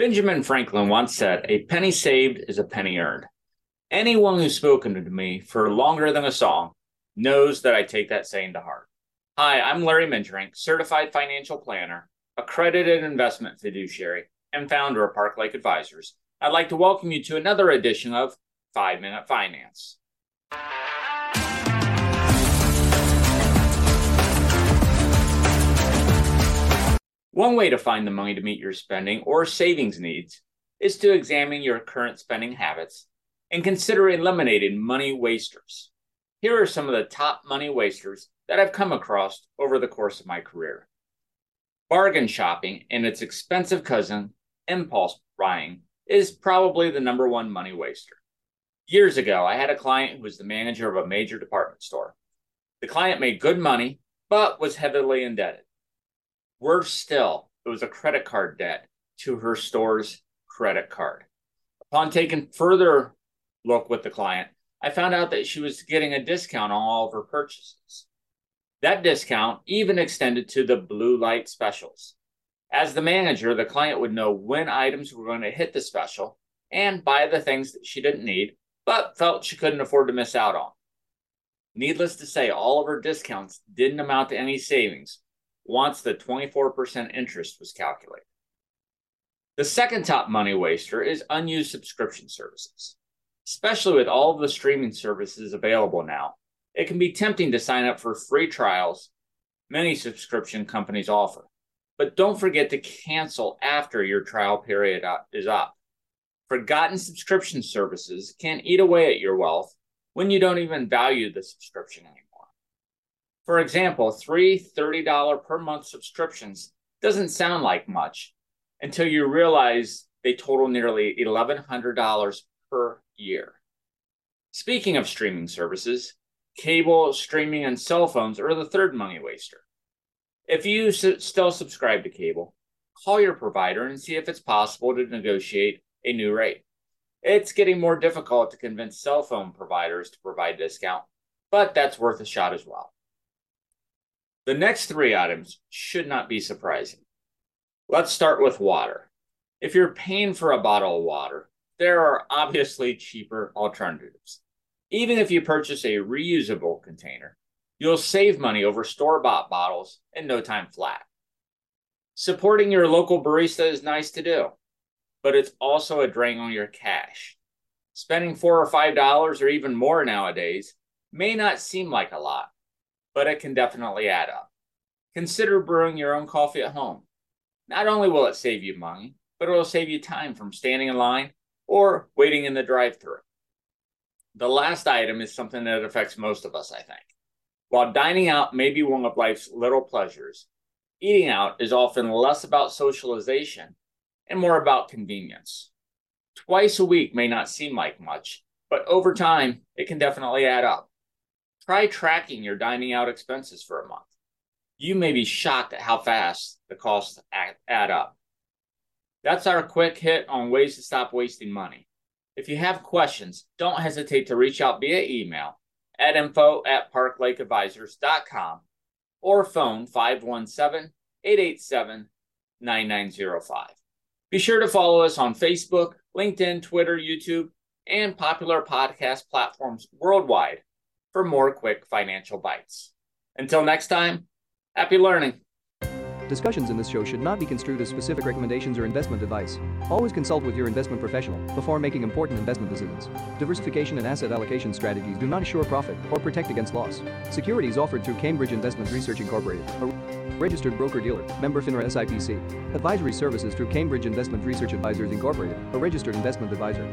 Benjamin Franklin once said, A penny saved is a penny earned. Anyone who's spoken to me for longer than a song knows that I take that saying to heart. Hi, I'm Larry Mengerink, certified financial planner, accredited investment fiduciary, and founder of Park Lake Advisors. I'd like to welcome you to another edition of Five Minute Finance. One way to find the money to meet your spending or savings needs is to examine your current spending habits and consider eliminating money wasters. Here are some of the top money wasters that I've come across over the course of my career. Bargain shopping and its expensive cousin, impulse buying, is probably the number one money waster. Years ago, I had a client who was the manager of a major department store. The client made good money, but was heavily indebted. Worse still, it was a credit card debt to her store's credit card. Upon taking further look with the client, I found out that she was getting a discount on all of her purchases. That discount even extended to the blue light specials. As the manager, the client would know when items were going to hit the special and buy the things that she didn't need, but felt she couldn't afford to miss out on. Needless to say, all of her discounts didn't amount to any savings, once the 24% interest was calculated. The second top money waster is unused subscription services. Especially with all of the streaming services available now, it can be tempting to sign up for free trials many subscription companies offer. But don't forget to cancel after your trial period uh, is up. Forgotten subscription services can eat away at your wealth when you don't even value the subscription anymore. For example, three $30 per month subscriptions doesn't sound like much until you realize they total nearly $1,100 per year. Speaking of streaming services, cable, streaming, and cell phones are the third money waster. If you still subscribe to cable, call your provider and see if it's possible to negotiate a new rate. It's getting more difficult to convince cell phone providers to provide a discount, but that's worth a shot as well. The next three items should not be surprising. Let's start with water. If you're paying for a bottle of water, there are obviously cheaper alternatives. Even if you purchase a reusable container, you'll save money over store bought bottles in no time flat. Supporting your local barista is nice to do, but it's also a drain on your cash. Spending four or five dollars or even more nowadays may not seem like a lot, but it can definitely add up. Consider brewing your own coffee at home. Not only will it save you money, but it will save you time from standing in line or waiting in the drive through. The last item is something that affects most of us, I think. While dining out may be one of life's little pleasures, eating out is often less about socialization and more about convenience. Twice a week may not seem like much, but over time, it can definitely add up. Try tracking your dining out expenses for a month. You may be shocked at how fast the costs add up. That's our quick hit on ways to stop wasting money. If you have questions, don't hesitate to reach out via email at info at parklakeadvisors.com or phone 517 887 9905. Be sure to follow us on Facebook, LinkedIn, Twitter, YouTube, and popular podcast platforms worldwide for more quick financial bites. Until next time, happy learning. Discussions in this show should not be construed as specific recommendations or investment advice. Always consult with your investment professional before making important investment decisions. Diversification and asset allocation strategies do not assure profit or protect against loss. Securities offered through Cambridge Investment Research Incorporated, a registered broker-dealer, member FINRA SIPC. Advisory services through Cambridge Investment Research Advisors Incorporated, a registered investment advisor.